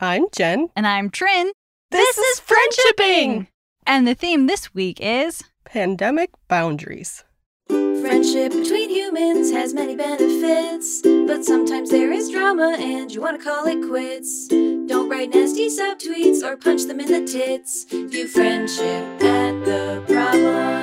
I'm Jen. And I'm Trin. This, is Friendshipping! And the theme this week is Pandemic Boundaries. Friendship between humans has many benefits, but sometimes there is drama and you want to call it quits. Don't write nasty subtweets or punch them in the tits. View friendship at the problem.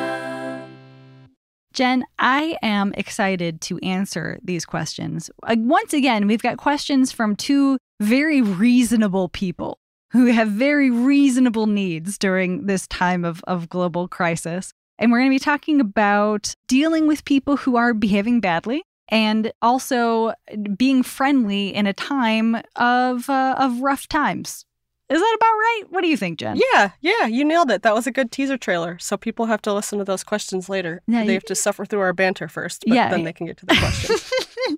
Jen, I am excited to answer these questions. Once again, we've got questions from two very reasonable people who have very reasonable needs during this time of, of global crisis. And we're going to be talking about dealing with people who are behaving badly and also being friendly in a time of, uh, of rough times. Is that about right? What do you think, Jen? Yeah, yeah, you nailed it. That was a good teaser trailer. So people have to listen to those questions later. Yeah, they have to suffer through our banter first, but Yeah. then they can get to the question.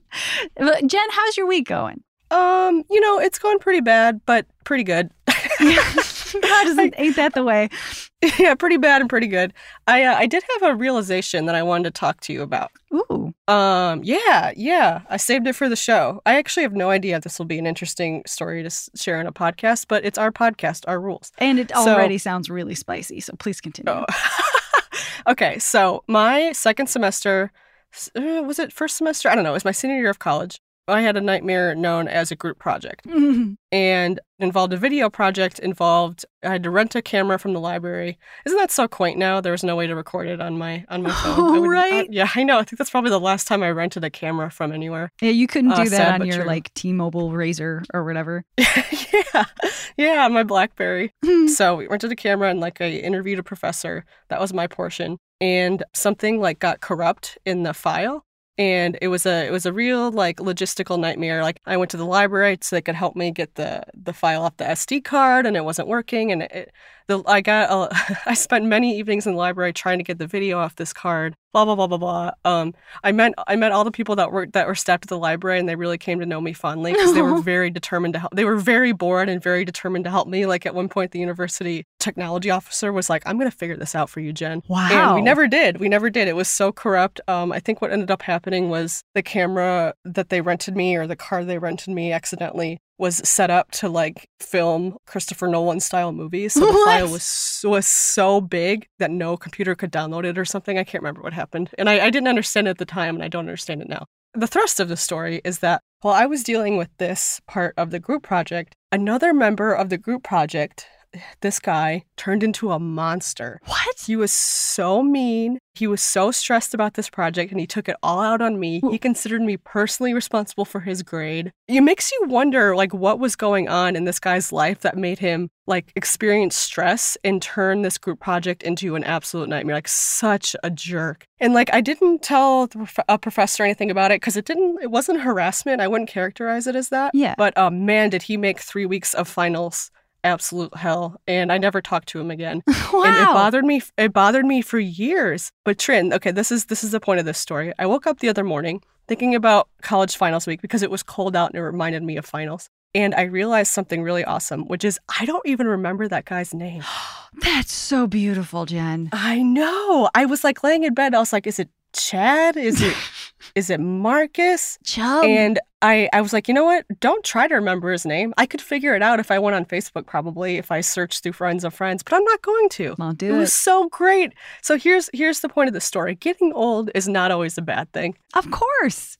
Well, Jen, how's your week going? Um, you know, it's going pretty bad, but pretty good. How doesn't ain't that the way? yeah, pretty bad and pretty good. I uh, I did have a realization that I wanted to talk to you about. Ooh, Um, yeah, yeah. I saved it for the show. I actually have no idea if this will be an interesting story to s- share on a podcast, but it's our podcast, our rules. and it So- already sounds really spicy. So please continue. Oh. okay, so my second semester, uh, was it first semester? I don't know. It was my senior year of college. I had a nightmare known as a group project, Mhm. and involved a video project. Involved, I had to rent a camera from the library. Isn't that so quaint now? There was no way to record it on my on my phone. Oh, wouldn't- I- right. yeah, I know. I think that's probably the last time I rented a camera from anywhere. Yeah, you couldn't Uh, do that on your true. like T-Mobile Razr or whatever. yeah, yeah, on my BlackBerry. So we rented a camera and like I interviewed a professor. That was my portion. And something like got corrupt in the file. And it was a it was a real like logistical nightmare. Like I went to the library so they could help me get the the file off the SD card and it wasn't working and it, the I got a, I spent many evenings in the library trying to get the video off this card. Blah blah blah blah blah. Um, I met I met all the people that were that were staffed at the library and they really came to know me fondly because they were very determined to help. They were very bored and very determined to help me. Like at one point, the university technology officer was like, "I'm going to figure this out for you, Jen." Wow. And we never did. We never did. It was so corrupt. Um, I think what ended up happening was the camera that they rented me or the car they rented me accidentally was set up to like film Christopher Nolan style movies. So the What? file was was so big that no computer could download it or something. I can't remember what happened. And I, I didn't understand it at the time and I don't understand it now. The thrust of the story is that while I was dealing with this part of the group project, another member of the group project, this guy, turned into a monster. What? He was so mean. He was so stressed about this project and he took it all out on me. He considered me personally responsible for his grade. It makes you wonder like what was going on in this guy's life that made him like experience stress and turn this group project into an absolute nightmare. Like such a jerk. And like I didn't tell prof- a professor anything about it cuz it didn't it wasn't harassment. I wouldn't characterize it as that. Yeah. But um man did he make 3 weeks of finals absolute hell and I never talked to him again. Wow. and it bothered me it bothered me for years. But trin okay this is this is the point of this story. I woke up the other morning thinking about college finals week because it was cold out and it reminded me of finals. And i realized something really awesome which is i don't even remember that guy's name. That's so beautiful, Jen. i know. I was like laying in bed. I was like is it chad? Is it is it marcus Chub. and I, I was like, you know what? Don't try to remember his name. I could figure it out if I went on Facebook, probably if I searched through friends of friends, but I'm not going to. I'll It do was so great. So here's here's the point of the story. Getting old is not always a bad thing. Of course.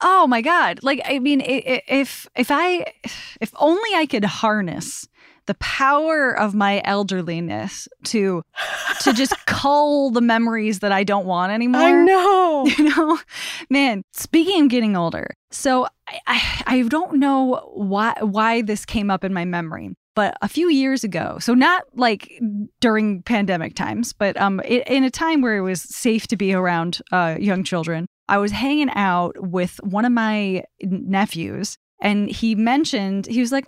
Oh my God! Like I mean, if if I if only I could harness the power of my elderliness to to just cull the memories that I don't want anymore. I know. You know, man. Speaking of getting older, so I, I I don't know why why this came up in my memory, but a few years ago, so not like during pandemic times, but um, i in a time where it was safe to be around uh, young children, I was hanging out with one of my nephews, and he mentioned he was like,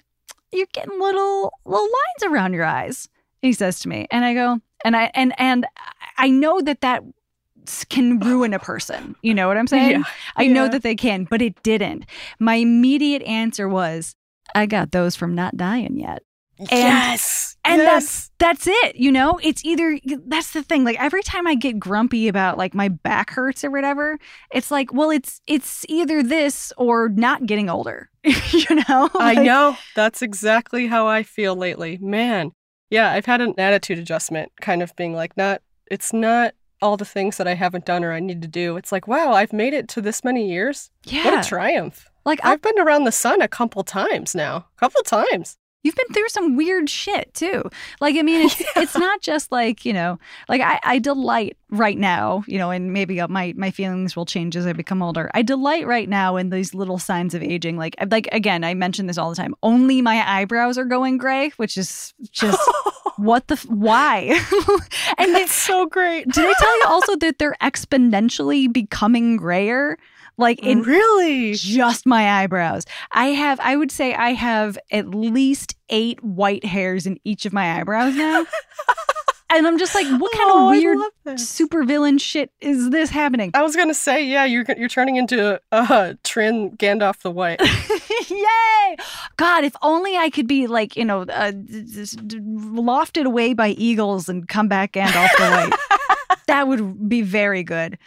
"You're getting little little lines around your eyes." He says to me, and I go, and I and and I know that that can ruin a person. You know what I'm saying? Yeah, I know that they can, but it didn't. My immediate answer was, I got those from not dying yet. yes. And yes. that's that's it, you know? It's either that's the thing. Like every time I get grumpy about like my back hurts or whatever, it's like, well, it's it's either this or not getting older. you know? I know. That's exactly how I feel lately. Man. Yeah, I've had an attitude adjustment, kind of being like, not, it's not all the things that I haven't done or I need to do. It's like, wow, I've made it to this many years. Yeah. What a triumph. like I, I've been around the sun a couple times now. A couple times. You've been through some weird shit too. Like I mean, it's it's not just like you know, like I, I delight right now, you know, and maybe uh, my my feelings will change as I become older. I delight right now in these little signs of aging. Like uh, like again, I mention this all the time. Only my eyebrows are going gray, which is just what the f- why? and it's so great. did I tell you also that they're exponentially becoming grayer? Like in really? just my eyebrows. I have, I would say, I have at least eight white hairs in each of my eyebrows now. and I'm just like, what kind Oh, of weird supervillain shit is this happening? I was gonna say, yeah, you're you're turning into uh Trin Gandalf the White. Yay! God, if only I could be like, you know, uh, lofted away by eagles and come back Gandalf the White. that would be very good.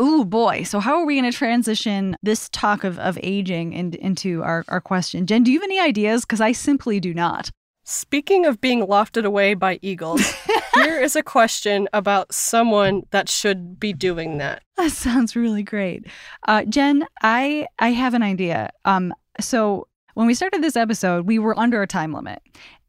Ooh, boy. So, how are we going to transition this talk of, of aging in, into our, our question? Jen, do you have any ideas? Because I simply do not. Speaking of being lofted away by eagles, here is a question about someone that should be doing that. That sounds really great. Uh, Jen, I I have an idea. Um, so when we started this episode, we were under a time limit.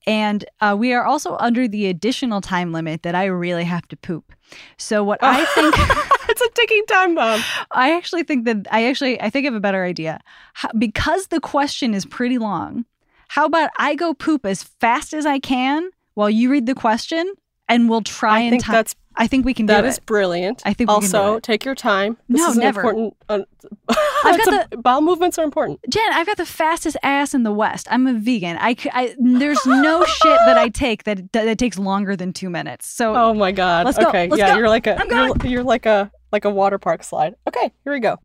And uh, we are also under the additional time limit that I really have to poop. So what I think it's a ticking time bomb. I actually think that I actually I think I have a better idea. How, because the question is pretty long. How about I go poop as fast as I can while you read the question and we'll try I and think ti- that's I think we can do is That is brilliant. I think we can do also take your time. This No, is never. important. Uh, I've got a- bowel movements are important. Jen, I've got the fastest ass in the West. I'm a vegan. I, I- there's no shit that I take that, that that takes longer than two minutes. So Oh my god. Let's go, okay, let's yeah, go. you're like a you're, you're like a like a water park slide. Okay, here we go.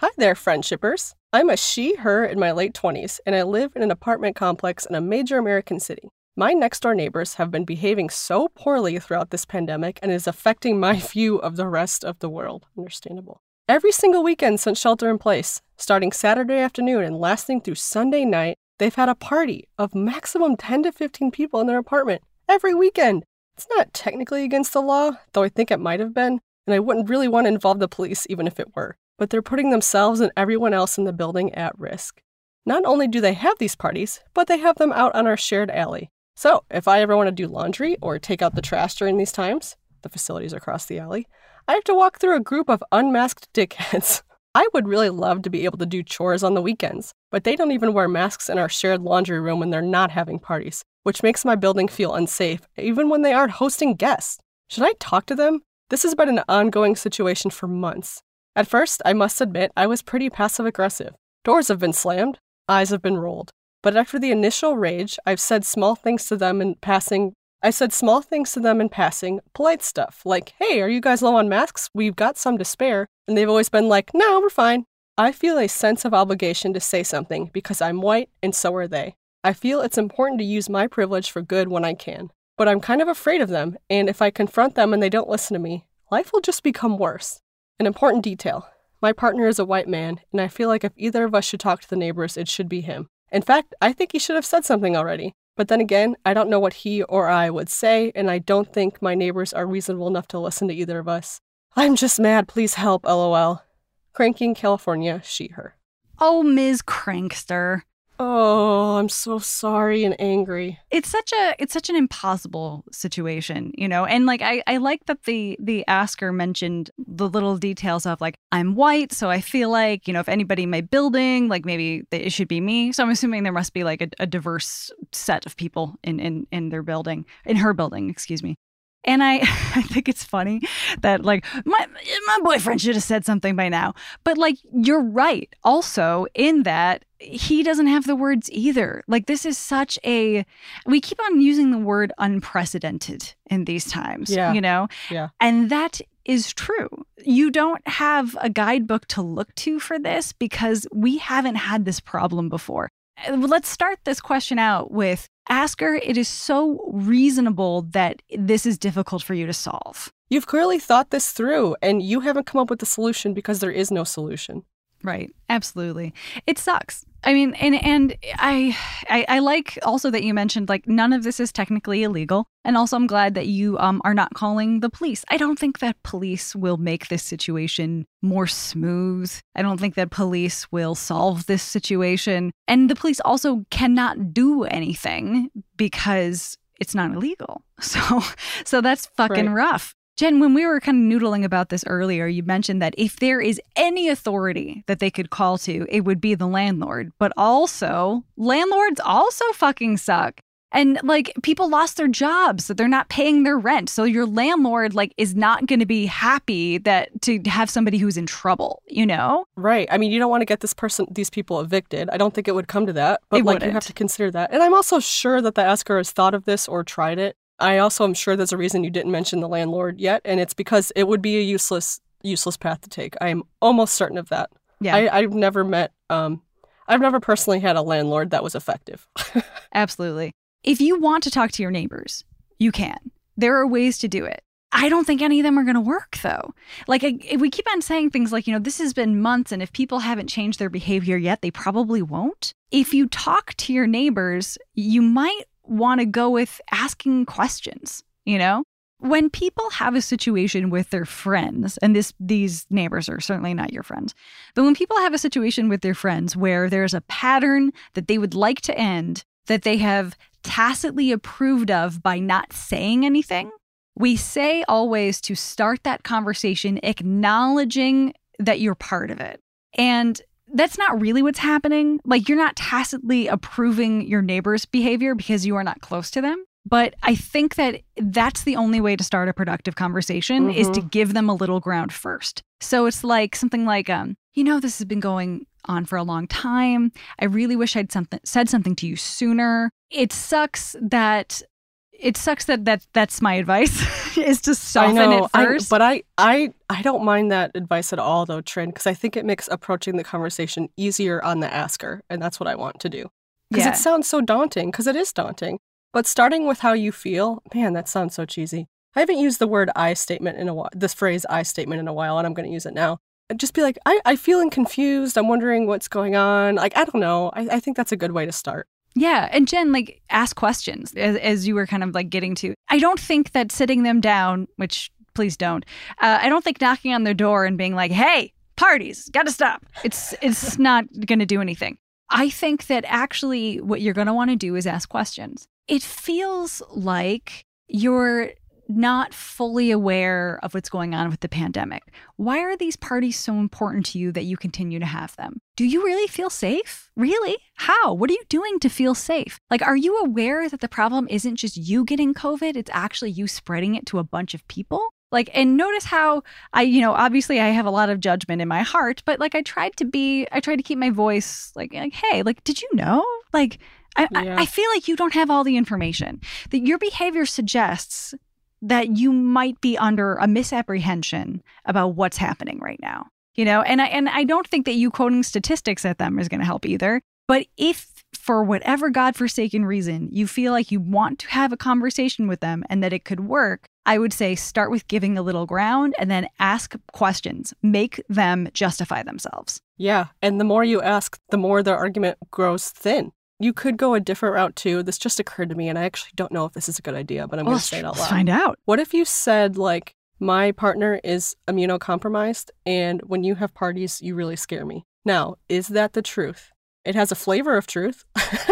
Hi there, friendshippers. I'm a she, her in my late 20s, and I live in an apartment complex in a major American city. My next door neighbors have been behaving so poorly throughout this pandemic and is affecting my view of the rest of the world. Understandable. Every single weekend since shelter in place, starting Saturday afternoon and lasting through Sunday night, they've had a party of maximum 10 to 15 people in their apartment every weekend. It's not technically against the law, though I think it might have been, and I wouldn't really want to involve the police even if it were. But they're putting themselves and everyone else in the building at risk. Not only do they have these parties, but they have them out on our shared alley. So, if I ever want to do laundry or take out the trash during these times, the facilities across the alley, I have to walk through a group of unmasked dickheads. I would really love to be able to do chores on the weekends, but they don't even wear masks in our shared laundry room when they're not having parties, which makes my building feel unsafe, even when they aren't hosting guests. Should I talk to them? This has been an ongoing situation for months. At first, I must admit, I was pretty passive aggressive. Doors have been slammed, eyes have been rolled. But after the initial rage, I've said small things to them in passing. I said small things to them in passing, polite stuff like, hey, are you guys low on masks? We've got some to spare. And they've always been like, no, we're fine. I feel a sense of obligation to say something because I'm white and so are they. I feel it's important to use my privilege for good when I can. But I'm kind of afraid of them, and if I confront them and they don't listen to me, life will just become worse. An important detail my partner is a white man, and I feel like if either of us should talk to the neighbors, it should be him. In fact, I think he should have said something already. But then again, I don't know what he or I would say, and I don't think my neighbors are reasonable enough to listen to either of us. I'm just mad, please help, lol. Cranking California, she, her. oh, Ms. Crankster. Oh, I'm so sorry and angry. it's such a it's such an impossible situation you know? And like i i like that the the asker mentioned the little details of like i'm white so i feel like you know if anybody in my building like maybe it should be me. So i'm assuming there must be like a, a diverse set of people in in in their building in her building excuse me and I, I think it's funny that like my my boyfriend should have said something by now. But like you're right also in that he doesn't have the words either. Like this is such a we keep on using the word unprecedented in these times, Yeah. you know? Yeah. And that is true. You don't have a guidebook to look to for this because we haven't had this problem before. Let's start this question out with ask her, it is so reasonable that this is difficult for you to solve. You've clearly thought this through and you haven't come up with a solution because there is no solution. Right. Absolutely. It sucks. I mean, and and I, I I like also that you mentioned like none of this is technically illegal, and also I'm glad that you um are not calling the police. I don't think that police will make this situation more smooth. I don't think that police will solve this situation, and the police also cannot do anything because it's not illegal. So so that's fucking Right. rough. Jen, when we were kind of noodling about this earlier, you mentioned that if there is any authority that they could call to, it would be the landlord. But also, landlords also fucking suck. And like people lost their jobs, so they're not paying their rent. So your landlord like is not going to be happy that to have somebody who's in trouble, you know? Right. I mean, you don't want to get this person, these people evicted. I don't think it would come to that, but It like you have to consider that. And I'm also sure that the asker has thought of this or tried it. I also am sure there's a reason you didn't mention the landlord yet, and it's because it would be a useless, useless path to take. I am almost certain of that. Yeah, I, I've never met, um, I've never personally had a landlord that was effective. absolutely. If you want to talk to your neighbors, you can. There are ways to do it. I don't think any of them are going to work though. Like I, if we keep on saying things like, you know, this has been months and if people haven't changed their behavior yet, they probably won't. If you talk to your neighbors, you might want to go with asking questions, you know? When people have a situation with their friends, and this these neighbors are certainly not your friends, but when people have a situation with their friends where there's a pattern that they would like to end that they have tacitly approved of by not saying anything, we say always to start that conversation acknowledging that you're part of it. And that's not really what's happening. Like, you're not tacitly approving your neighbor's behavior because you are not close to them. But I think that that's the only way to start a productive conversation is to give them a little ground first. So it's like something like, um, you know, this has been going on for a long time. I really wish I'd something said something to you sooner. It sucks that it sucks that that that's my advice is to soften I know, it first. I, but I, I, I don't mind that advice at all, though, Trin, because I think it makes approaching the conversation easier on the asker, and that's what I want to do. Because Yeah. it sounds so daunting, because it is daunting. But starting with how you feel, man, that sounds so cheesy. I haven't used the word "I" statement in a while. This phrase "I" statement in a while, and I'm going to use it now. And Just be like, I, I feeling confused. I'm wondering what's going on. Like, I don't know. I, I think that's a good way to start. Yeah, and Jen, like, ask questions as, as you were kind of like getting to. I don't think that sitting them down, which please don't. Uh, I don't think knocking on their door and being like, "Hey, parties, got to stop." It's it's not going to do anything. I think that actually what you're going to want to do is ask questions. It feels like you're not fully aware of what's going on with the pandemic. Why are these parties so important to you that you continue to have them? Do you really feel safe? Really? How? What are you doing to feel safe? Like, are you aware that the problem isn't just you getting COVID, it's actually you spreading it to a bunch of people? Like, and notice how I, you know, obviously I have a lot of judgment in my heart, but like I tried to be, I tried to keep my voice like, like hey, like, did you know? Like, I, Yeah. I, I feel like you don't have all the information. That your behavior suggests that you might be under a misapprehension about what's happening right now. You know, and I and I don't think that you quoting statistics at them is going to help either. But if for whatever godforsaken reason you feel like you want to have a conversation with them and that it could work, I would say start with giving a little ground and then ask questions. Make them justify themselves. Yeah, and the more you ask, the more the argument grows thin. You could go a different route too. This just occurred to me, and I actually don't know if this is a good idea, but I'm going to say it out loud. let's loud. find out. What if you said, like, my partner is immunocompromised, and when you have parties, you really scare me? Now, is that the truth? It has a flavor of truth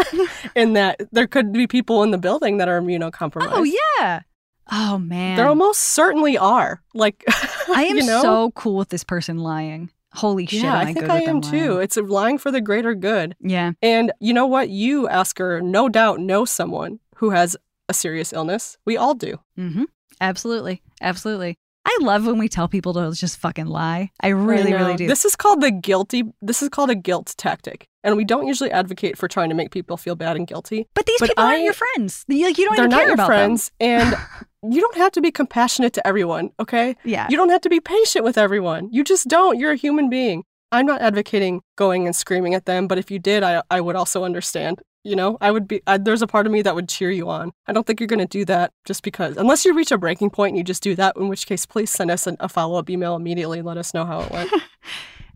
in that there could be people in the building that are immunocompromised. Oh yeah. Oh man. There almost certainly are. Like, I am you know? so cool with this person lying. Holy shit, yeah, I I think I with am too. It's lying for the greater good. Yeah. And you know what? You, Asker, no doubt know someone who has a serious illness. We all do. Mm-hmm. Absolutely. Absolutely. I love when we tell people to just fucking lie. I really, I really do. This is called the guilty. This is called a guilt tactic, and we don't usually advocate for trying to make people feel bad and guilty. but these but people aren't your friends. You, like, you don't They're not your friends, and you don't have to be compassionate to everyone. Okay. Yeah. you don't have to be patient with everyone. You just don't. You're a human being. I'm not advocating going and screaming at them, but if you did, I, I would also understand. You know, I would be, I, there's a part of me that would cheer you on. I don't think you're going to do that just because, unless you reach a breaking point and you just do that, in which case, please send us an, a follow up email immediately and let us know how it went.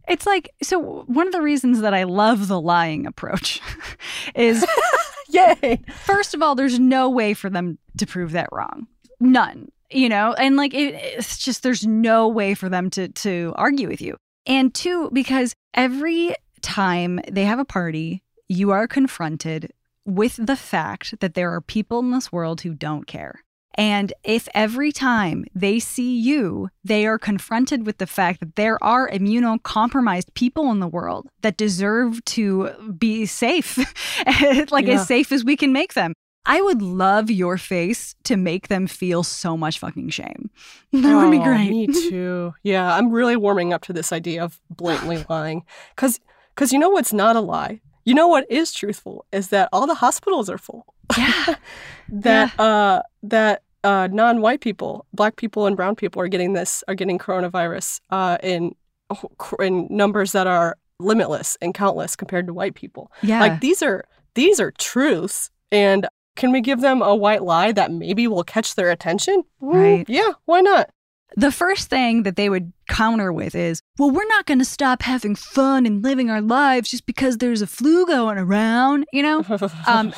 It's like, so one of the reasons that I love the lying approach is Yay! first of all, there's no way for them to prove that wrong. None. You know, and like it, it's just there's no way for them to to argue with you. And two, because every time they have a party, you are confronted with the fact that there are people in this world who don't care. And if every time they see you, they are confronted with the fact that there are immunocompromised people in the world that deserve to be safe, like Yeah. as safe as we can make them. I would love your face to make them feel so much fucking shame. That would be Oh, great. Me too. Yeah, I'm really warming up to this idea of blatantly lying. Because cause you know what's not a lie? You know what is truthful is that all the hospitals are full. Yeah. that uh that uh non-white people, black people and brown people are getting this are getting coronavirus uh in in numbers that are limitless and countless compared to white people. Yeah. Like these are these are truths and can we give them a white lie that maybe will catch their attention? Mm, Right. Yeah, why not? The first thing that they would counter with is, well, we're not going to stop having fun and living our lives just because there's a flu going around, you know? Um,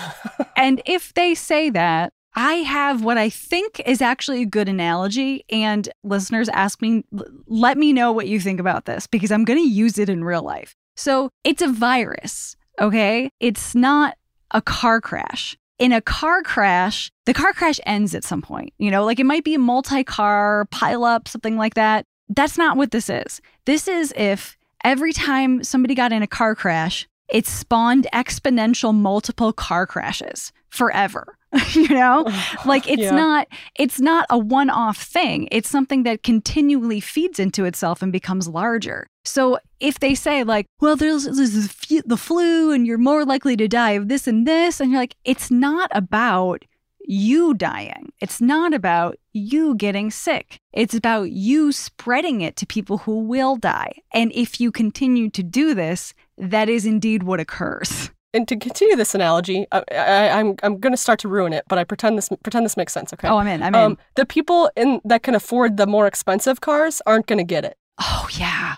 and if they say that, I have what I think is actually a good analogy. And listeners ask me, let me know what you think about this because I'm going to use it in real life. So it's a virus, okay? It's not a car crash. In a car crash, the car crash ends at some point. You know, like it might be a multi car pileup, something like that. That's not what this is. This is if every time somebody got in a car crash, it spawned exponential multiple car crashes forever. you know? Like it's Yeah. not it's not a one-off thing. It's something that continually feeds into itself and becomes larger. So if they say like, well, there's, there's the the flu and you're more likely to die of this and this, and you're like, it's not about you dying. It's not about you getting sick. It's about you spreading it to people who will die. And if you continue to do this, that is indeed what occurs. And to continue this analogy, I, I, I'm I'm going to start to ruin it, but I pretend this pretend this makes sense. Okay. Oh, I'm in. I'm in. um, the people in that can afford the more expensive cars aren't going to get it. oh yeah.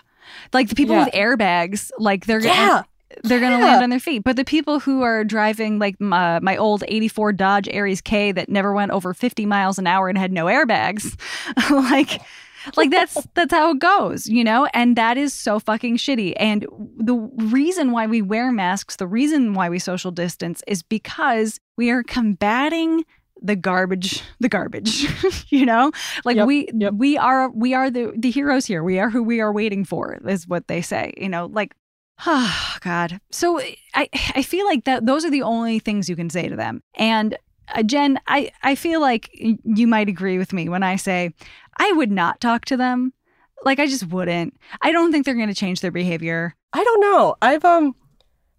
Like the people Yeah. with airbags, like they're gonna Yeah. they're gonna yeah. land on their feet. But the people who are driving like my, my old '84 Dodge Aries K that never went over 50 miles an hour and had no airbags, like like that's that's how it goes, you know. And that is so fucking shitty. And the reason why we wear masks, the reason why we social distance, is because we are combating the garbage the garbage you know like Yep, we yep. we are we are the the heroes here we are who we are waiting for is what they say you know like oh god so i i feel like that those are the only things you can say to them and uh, jen i i feel like you might agree with me when i say i would not talk to them like i just wouldn't i don't think they're going to change their behavior I don't know. I've um,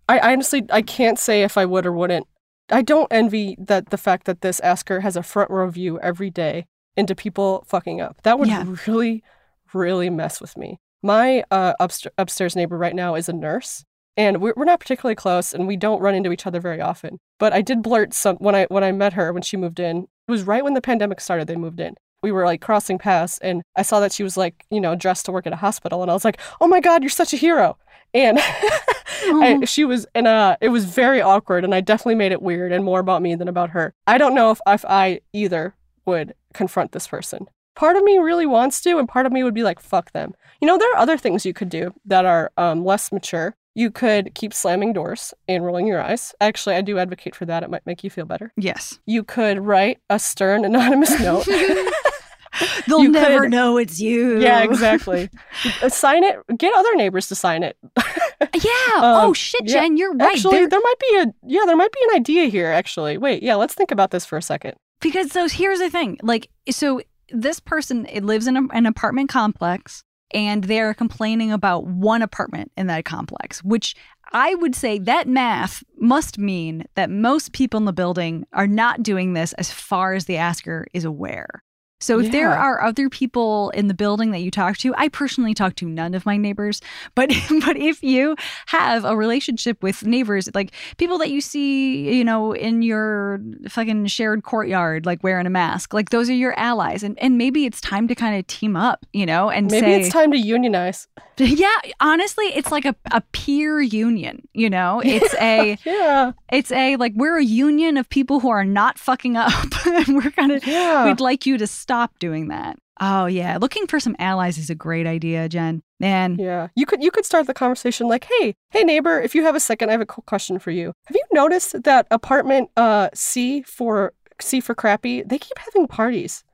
I, honestly I can't say if I would or wouldn't. I don't envy that the fact that this asker has a front row view every day into people fucking up. That would Yeah. really, really mess with me. My uh, upst- upstairs neighbor right now is a nurse, and we're, we're not particularly close, and we don't run into each other very often. But I did blurt some when I when I met her when she moved in. It was right when the pandemic started. They moved in. We were like crossing paths, and I saw that she was like you know dressed to work at a hospital, and I was like, oh my god, you're such a hero. And I, she was and a. It was very awkward, and I definitely made it weird and more about me than about her. I don't know if if I either would confront this person. Part of me really wants to, and part of me would be like, fuck them. You know, there are other things you could do that are um, less mature. You could keep slamming doors and rolling your eyes. Actually, I do advocate for that. It might make you feel better. yes You could write a stern, anonymous note. they'll You never could- know it's you yeah, exactly. Uh, sign it. Get other neighbors to sign it. yeah Um, oh shit yeah. jen you're right Actually, There- there might be a yeah, there might be an idea here. Actually, wait, yeah, let's think about this for a second. Because so here's the thing, like so this person it lives in a, an apartment complex and they're complaining about one apartment in that complex, which I would say that math must mean that most people in the building are not doing this as far as the asker is aware. So if there are other people in the building that you talk to, I personally talk to none of my neighbors, but but if you have a relationship with neighbors, like people that you see, you know, in your fucking shared courtyard, like wearing a mask, like those are your allies, and and maybe it's time to kind of team up, you know, and Maybe say, it's time to unionize. yeah, honestly, it's like a, a peer union, you know, it's a Yeah. it's a like we're a union of people who are not fucking up, and we're gonna Yeah. We'd like you to stop doing that. Oh yeah, looking for some allies is a great idea, Jen. Man, Yeah. You could you could start the conversation like, "Hey, hey neighbor, if you have a second, I have a cool question for you. Have you noticed that apartment uh C for C for crappy, they keep having parties."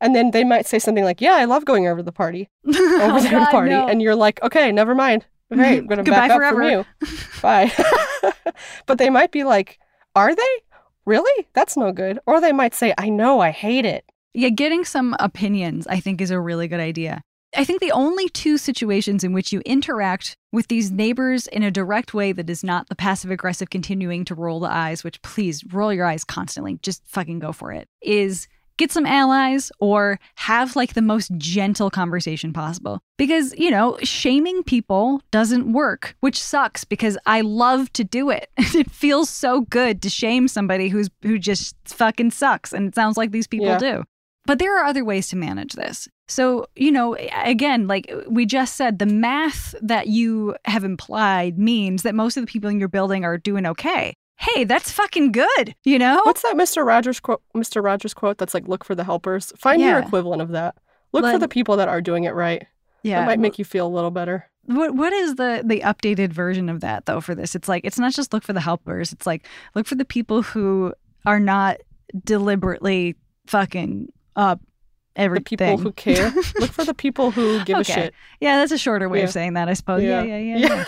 And then they might say something like, "Yeah, I love going over to the party." Over oh, there to God, party. no. And you're like, "Okay, never mind. I'm going to Goodbye back up forever." from you. Bye." but they might be like, "Are they? Really? That's no good." Or they might say, "I know, I hate it." Yeah, getting some opinions, I think, is a really good idea. I think the only two situations in which you interact with these neighbors in a direct way that is not the passive aggressive continuing to roll the eyes, which please roll your eyes constantly, just fucking go for it, is get some allies or have like the most gentle conversation possible. Because, you know, shaming people doesn't work, which sucks because I love to do it. it feels so good to shame somebody who's who just fucking sucks and it sounds like these people Yeah. do. But there are other ways to manage this. So, you know, again, like we just said, the math that you have implied means that most of the people in your building are doing okay. Hey, that's fucking good, you know? What's that Mr. Rogers quote? Mr. Rogers quote that's like, "Look for the helpers." Find your equivalent of that. Look for the people that are doing it right. yeah. That might make you feel a little better. What what is the the updated version of that though for this? It's like it's not just look for the helpers. It's like look for the people who are not deliberately fucking up The people who care. Look for the people who give Okay. a shit. yeah, that's a shorter way Yeah. of saying that, I suppose. Yeah, yeah, yeah. yeah.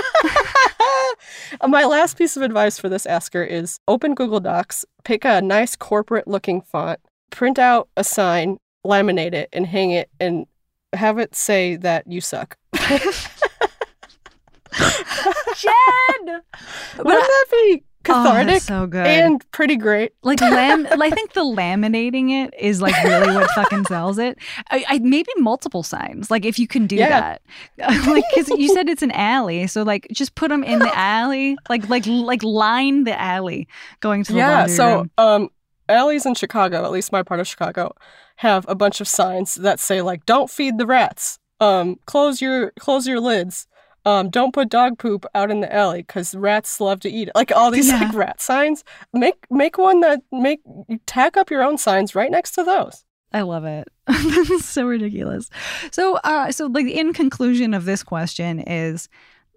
Uh, My last piece of advice for this asker is open Google Docs, pick a nice corporate looking font, print out a sign, laminate it, and hang it, and have it say that you suck. Jen! Wouldn't that be cathartic that's so good. and pretty great? like lam I think the laminating it is like really what fucking sells it. I, I maybe multiple signs. Like if you can do Yeah. that, like because you said it's an alley, so like just put them in the alley, like like like line the alley going to the yeah so room. um alleys in chicago at least my part of chicago have a bunch of signs that say like don't feed the rats um close your close your lids um don't put dog poop out in the alley because rats love to eat it like all these Yeah. like rat signs make make one that make tack up your own signs right next to those I love it. so ridiculous. So, uh, so like in conclusion of this question is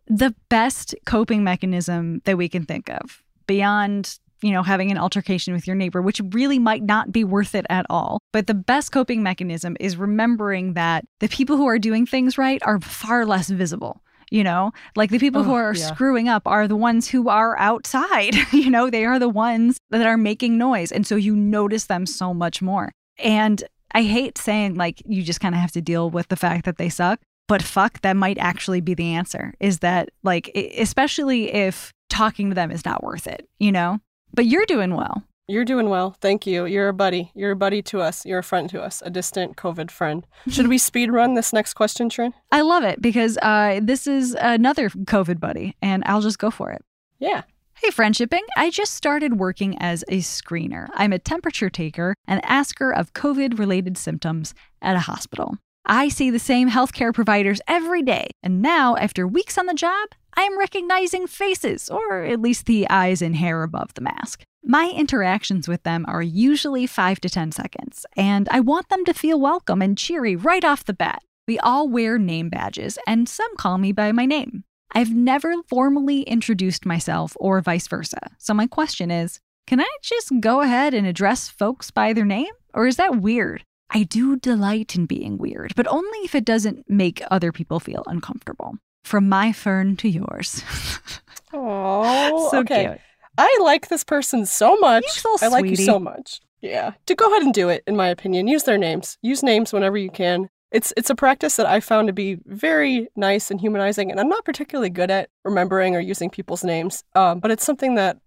the best coping mechanism that we can think of beyond you know having an altercation with your neighbor which really might not be worth it at all but the best coping mechanism is remembering that the people who are doing things right are far less visible you know like the people who Oh, are yeah. screwing up are the ones who are outside you know they are the ones that are making noise and so you notice them so much more and I hate saying like you just kind of have to deal with the fact that they suck, but fuck, that might actually be the answer. Is that like, especially if talking to them is not worth it, you know? But you're doing well. You're doing well. Thank you. You're a buddy. You're a buddy to us. You're a friend to us. A distant covid friend. Should we speed run this next question trin? I love it because uh, this is another COVID buddy, and I'll just go for it. yeah. Hey, friendshipping. I just started working as a screener. I'm a temperature taker and asker of COVID related symptoms at a hospital. I see the same healthcare providers every day, and now, after weeks on the job, I am recognizing faces, or at least the eyes and hair above the mask. My interactions with them are usually 5 to 10 seconds, and I want them to feel welcome and cheery right off the bat. We all wear name badges, and some call me by my name. I've never formally introduced myself or vice versa. So my question is can I just go ahead and address folks by their name? Or is that weird? I do delight in being weird, but only if it doesn't make other people feel uncomfortable. From my fern to yours. oh so okay cute. I like this person so much. So I like you so much. Yeah. To go ahead and do it, in my opinion. Use their names. Use names whenever you can. It's it's a practice that I found to be very nice and humanizing, and I'm not particularly good at remembering or using people's names. Um, but it's something that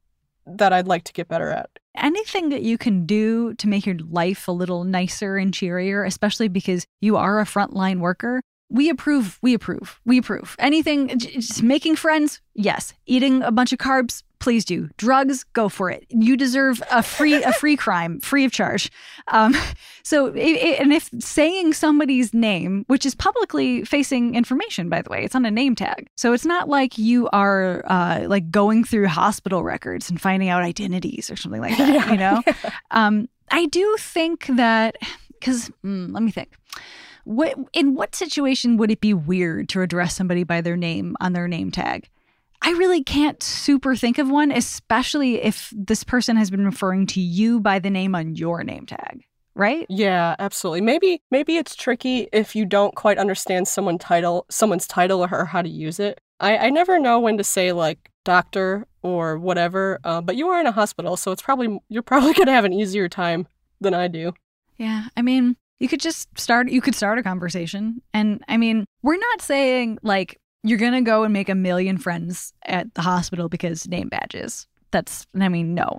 that I'd like to get better at. anything that you can do to make your life a little nicer and cheerier, especially because you are a frontline worker, we approve, we approve, we approve. Anything, just making friends, yes. Eating a bunch of carbs, please do. Drugs, go for it. You deserve a free, a free crime, free of charge. Um, so, i i and if saying somebody's name, which is publicly facing information, by the way, it's on a name tag. So it's not like you are uh, like going through hospital records and finding out identities or something like that. You know, um, I do think that because let me think. What in what situation would it be weird to address somebody by their name on their name tag? I really can't super think of one, especially if this person has been referring to you by the name on your name tag, right? Yeah, absolutely. Maybe maybe it's tricky if you don't quite understand someone title someone's title or how to use it. I, I never know when to say like doctor or whatever. Uh, but you are in a hospital, so it's probably you're probably gonna have an easier time than I do. Yeah, I mean, you could just start you could start a conversation. And I mean, we're not saying like you're going to go and make a million friends at the hospital because name badges. That's, I mean, no.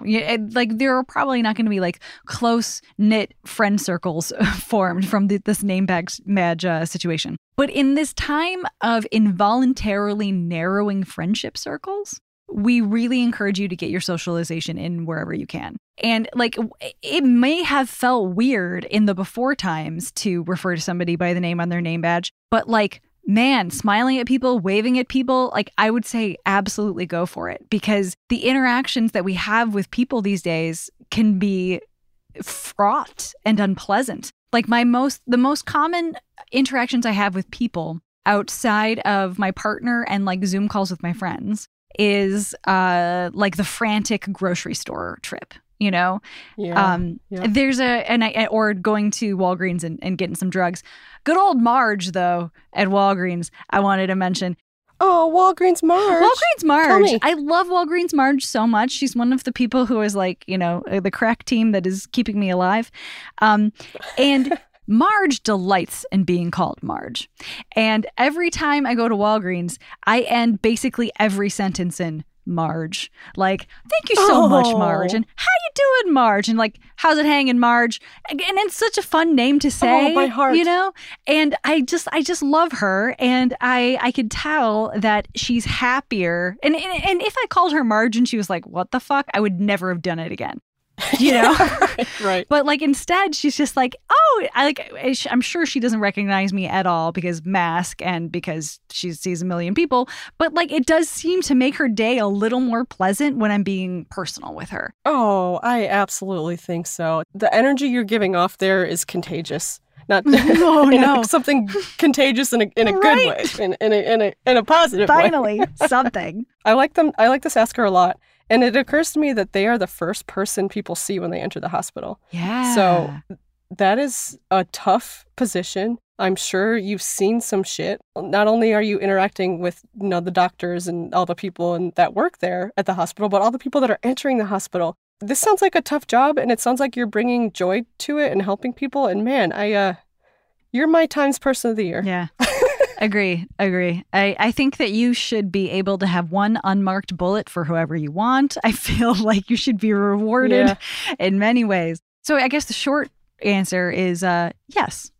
Like, there are probably not going to be like close knit friend circles formed from the, this name badge, badge uh, situation. But in this time of involuntarily narrowing friendship circles, we really encourage you to get your socialization in wherever you can. And like it may have felt weird in the before times to refer to somebody by the name on their name badge, but like man, smiling at people, waving at people, like I would say absolutely go for it because the interactions that we have with people these days can be fraught and unpleasant. Like my most the most common interactions I have with people outside of my partner and like Zoom calls with my friends is uh like the frantic grocery store trip, you know? Yeah. um yeah. there's a and I or going to Walgreens and, and getting some drugs. Good old Marge though at Walgreens, I wanted to mention. oh, Walgreens Marge. Walgreens Marge. I love Walgreens Marge so much. She's one of the people who is like, you know, uh, the crack team that is keeping me alive. Um, and Marge delights in being called Marge. And every time I go to Walgreens, I end basically every sentence in Marge. Like, thank you so much, oh. Marge. Oh. And how you doing, Marge? And like, how's it hanging, Marge? And and it's such a fun name to say. Oh, my heart. You know? And I just I just love her. And I I could tell that she's happier. And and, and if I called her Marge and she was like, what the fuck? I would never have done it again. You know? right, right. But like instead, she's just like, oh, I like. Eh, I'm sure she doesn't recognize me at all because mask and because she sees a million people. But like, it does seem to make her day a little more pleasant when I'm being personal with her. Oh, I absolutely think so. The energy you're giving off there is contagious. Not a- no. something contagious in a in a good way, Right. in, in a in a in a positive way. Finally, something. I like them. I like this asker a lot, and it occurs to me that they are the first person people see when they enter the hospital. Yeah. So that is a tough position. I'm sure you've seen some shit. Not only are you interacting with you know the doctors and all the people and that work there at the hospital, but all the people that are entering the hospital. This sounds like a tough job, and it sounds like you're bringing joy to it and helping people. And man, I uh, you're my Times Person of the Year. Yeah. agree. Agree. I, I think that you should be able to have one unmarked bullet for whoever you want. I feel like you should be rewarded Yeah. in many ways. So I guess the short answer is uh yes.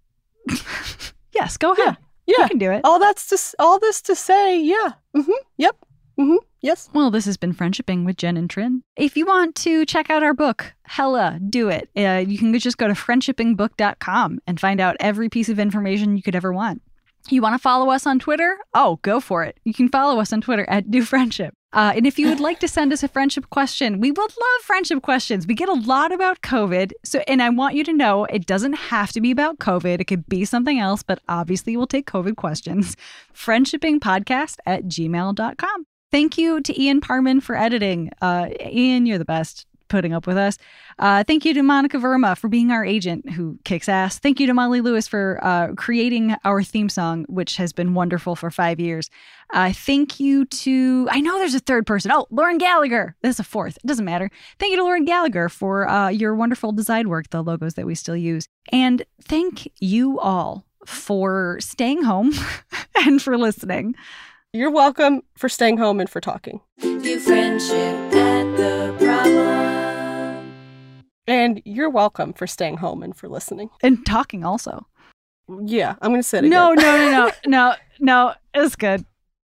yes, go ahead. Yeah. You can do it. All that's to s- all this to say, yeah. Mm-hmm. Yep. Mm-hmm. Yes. Well, this has been Friendshipping with Jen and Trin. If you want to check out our book, hella do it. Uh, you can just go to friendshippingbook.com and find out every piece of information you could ever want. You want to follow us on Twitter? Oh, go for it. You can follow us on Twitter at Do Friendship. Uh, and if you would like to send us a friendship question, we would love friendship questions. We get a lot about COVID. So, and I want you to know it doesn't have to be about COVID. It could be something else, but obviously we'll take COVID questions. Friendshippingpodcast at gmail.com. Thank you to Ian Parman for editing. Uh, Ian, you're the best putting up with us. Uh, thank you to Monica Verma for being our agent who kicks ass. Thank you to Molly Lewis for uh, creating our theme song, which has been wonderful for five years. Uh, thank you to, I know there's a third person. Oh, Lauren Gallagher. There's a fourth. It doesn't matter. Thank you to Lauren Gallagher for uh, your wonderful design work, the logos that we still use. And thank you all for staying home and for listening. You're welcome for staying home and for talking. And you're welcome for staying home and for listening. And talking also. Yeah, I'm going to say it again. No, no, no, no, no, no. It's good.